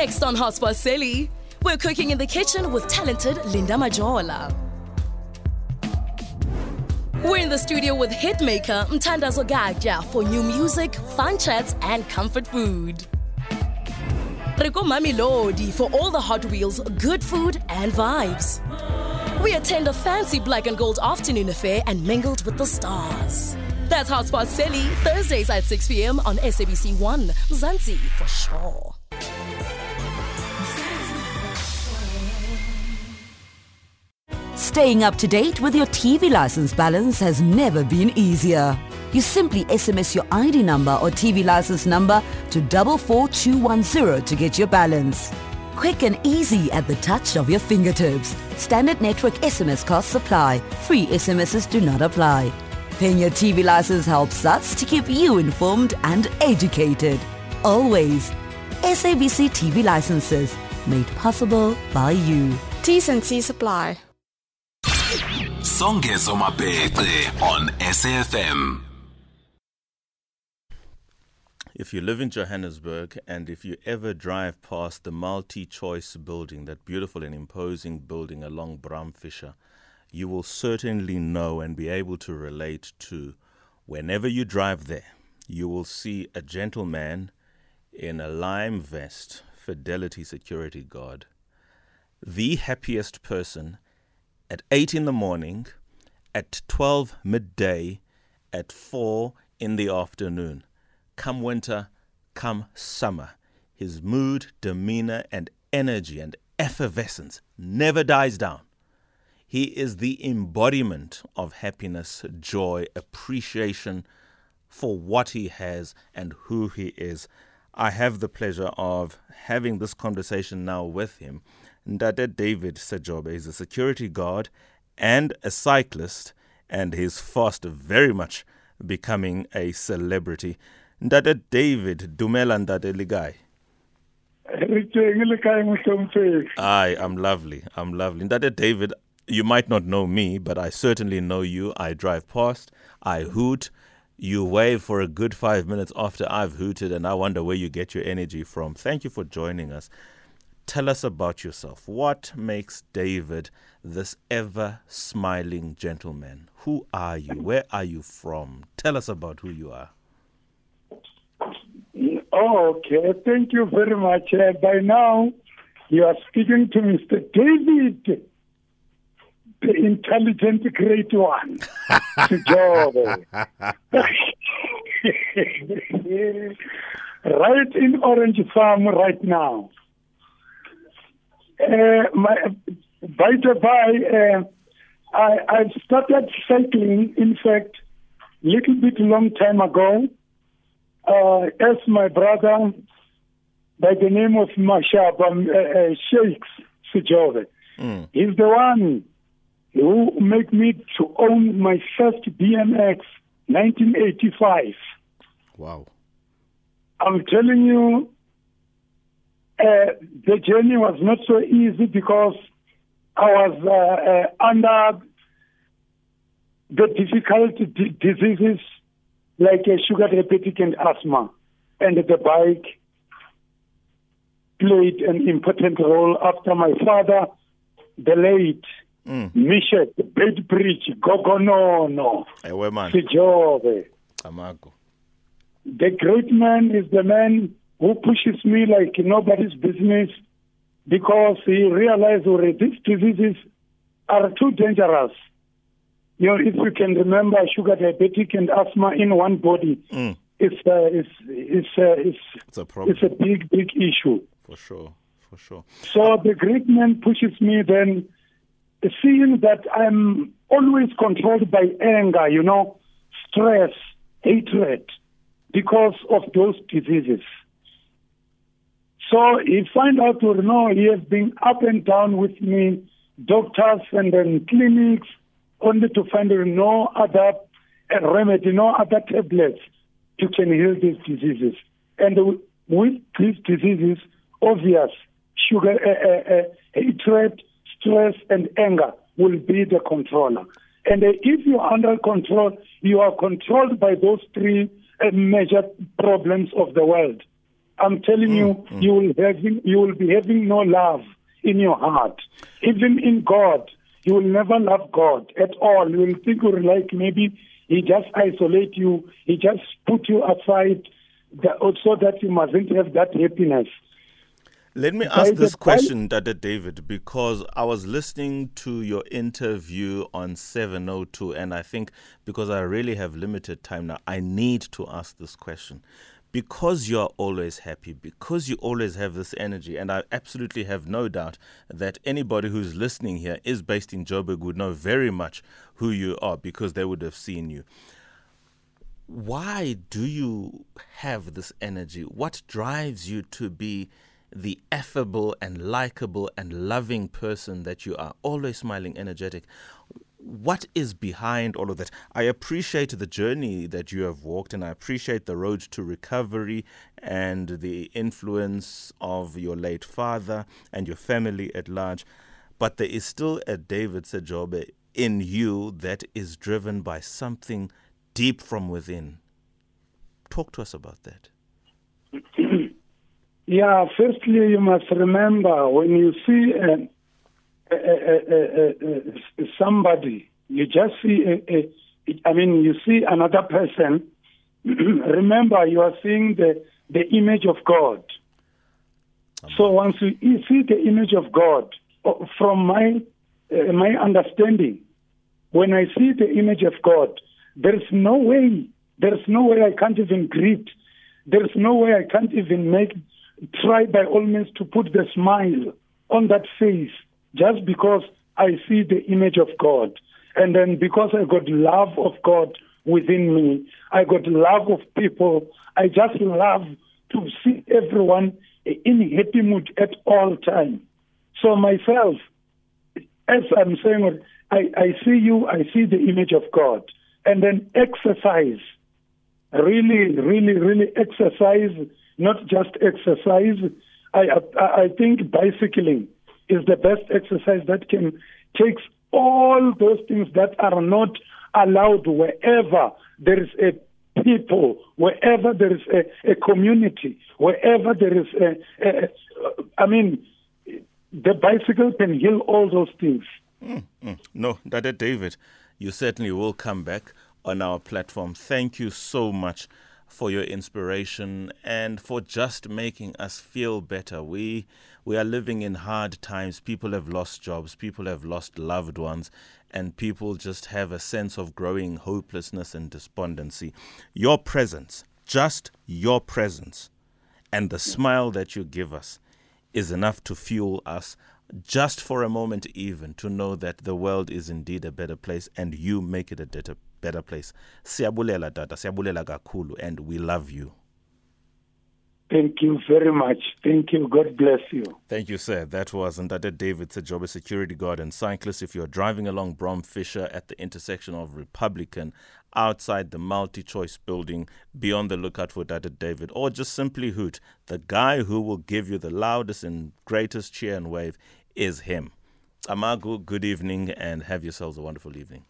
Next on Hotspot Silly, we're cooking in the kitchen with talented Linda Majola. We're in the studio with hitmaker Mthandazo Gatya for new music, fun chats, and comfort food. Rico Mami Lodi for all the Hot Wheels, good food, and vibes. We attend a fancy black and gold afternoon affair and mingled with the stars. That's Hotspot Silly, Thursdays at 6 p.m. on SABC 1, Mzansi for sure. Staying up to date with your TV license balance has never been easier. You simply SMS your ID number or TV license number to 44210 to get your balance. Quick and easy at the touch of your fingertips. Standard network SMS costs apply. Free SMSs do not apply. Paying your TV license helps us to keep you informed and educated. Always. SABC TV licenses. Made possible by you. T's and C's apply. Songezo on SAFM. If you live in Johannesburg and if you ever drive past the MultiChoice building, that beautiful and imposing building along Bram Fischer, you will certainly know and be able to relate to whenever you drive there, you will see a gentleman in a lime vest, Fidelity Security Guard, the happiest person at 8 in the morning, at 12 midday, at 4 in the afternoon. Come winter, come summer, his mood, demeanor, and energy and effervescence never dies down. He is the embodiment of happiness, joy, appreciation for what he has and who he is. I have the pleasure of having this conversation now with him. Ndade David Sejobe is a security guard and a cyclist, and he's fast very much becoming a celebrity. Ndade David, dumela Ndade Ligai. I am lovely. I'm lovely. Ndade David, you might not know me, but I certainly know you. I drive past, I hoot, you wave for a good five minutes after I've hooted, and I wonder where you get your energy from. Thank you for joining us. Tell us about yourself. What makes David this ever smiling gentleman? Who are you? Where are you from? Tell us about who you are. Okay, thank you very much. Uh, by now, you are speaking to Mr. David, the intelligent great one, right in Orange Farm right now. Uh, my, by the by, uh, I, I started cycling, in fact, little bit long time ago, uh, as my brother by the name of Mashab, um, uh, uh, Sheikhs Sejobe. Mm. He's the one who made me to own my first BMX, 1985. Wow. I'm telling you, uh, the journey was not so easy because I was uh, uh, under the difficult d- diseases like uh, sugar diabetic and asthma, and the bike played an important role after my father, the late Mm. Mishet Bedbridge Gogonono. Sejobe. Amago. The great man is the man who pushes me like nobody's business because he realized already these diseases are too dangerous. You know, if you can remember sugar diabetic and asthma in one body, Mm. it's, uh, it's, it's, uh, it's, It's a problem. it's a big, big issue. For sure. For sure. So the great man pushes me then, seeing that I'm always controlled by anger, you know, stress, hatred, because of those diseases. So he find out, you know, he has been up and down with me, doctors and then clinics, only to find out no other remedy, no other tablets to can heal these diseases. And with these diseases, obvious sugar, uh, uh, uh, hatred, stress, and anger will be the controller. And if you are under control, you are controlled by those three major problems of the world I'm telling you, mm, mm. you will having you will be having no love in your heart. Even in God, you will never love God at all. You will think you're like maybe He just isolate you, He just put you aside that, so that you mustn't have that happiness. Let me ask this question, Dada David, because I was listening to your interview on 702, and I think because I really have limited time now, I need to ask this question. Because you are always happy, because you always have this energy, and I absolutely have no doubt that anybody who's listening here is based in Joburg would know very much who you are because they would have seen you why do you have this energy? What drives you to be the affable and likable and loving person that you are, always smiling, energetic? What is behind all of that? I appreciate the journey that you have walked, and I appreciate the road to recovery and the influence of your late father and your family at large. But there is still a David Sejobe in you that is driven by something deep from within. Talk to us about that. Yeah, firstly, you must remember when you see uh, uh, uh, uh, uh, somebody, you just see, a, I mean, you see another person. remember, you are seeing the, the image of God. So once you you see the image of God, uh, from my uh, my understanding, when I see the image of God, there is no way, there is no way I can't even greet. There is no way I can't even make, try by all means to put the smile on that face just because I see the image of God. And then because I got love of God within me, I got love of people, I just love to see everyone in happy mood at all time. So myself, as I'm saying, I, I see you, I see the image of God. And then exercise, really, really, really exercise, not just exercise. I, I, I think bicycling is the best exercise that can takes all those things that are not allowed wherever there is a people, wherever there is a, a community, wherever there is a, a, I mean, the bicycle can heal all those things. Mm, mm. No, Dada David, you certainly will come back on our platform. Thank you so much for your inspiration and for just making us feel better. We we are living in hard times. People have lost jobs, people have lost loved ones, and people just have a sense of growing hopelessness and despondency. Your presence, just your presence, and the smile that you give us is enough to fuel us just for a moment even to know that the world is indeed a better place and you make it a better, better place siyabulela tata siyabulela kakhulu and we love you Thank you very much. Thank you. God bless you. Thank you, sir. That was Ndade David Sejobe, security guard and cyclist. If you're driving along Bram Fischer at the intersection of Republican, outside the MultiChoice building, be on the lookout for Dada David, or just simply hoot. The guy who will give you the loudest and greatest cheer and wave is him. Amagu, good evening and have yourselves a wonderful evening.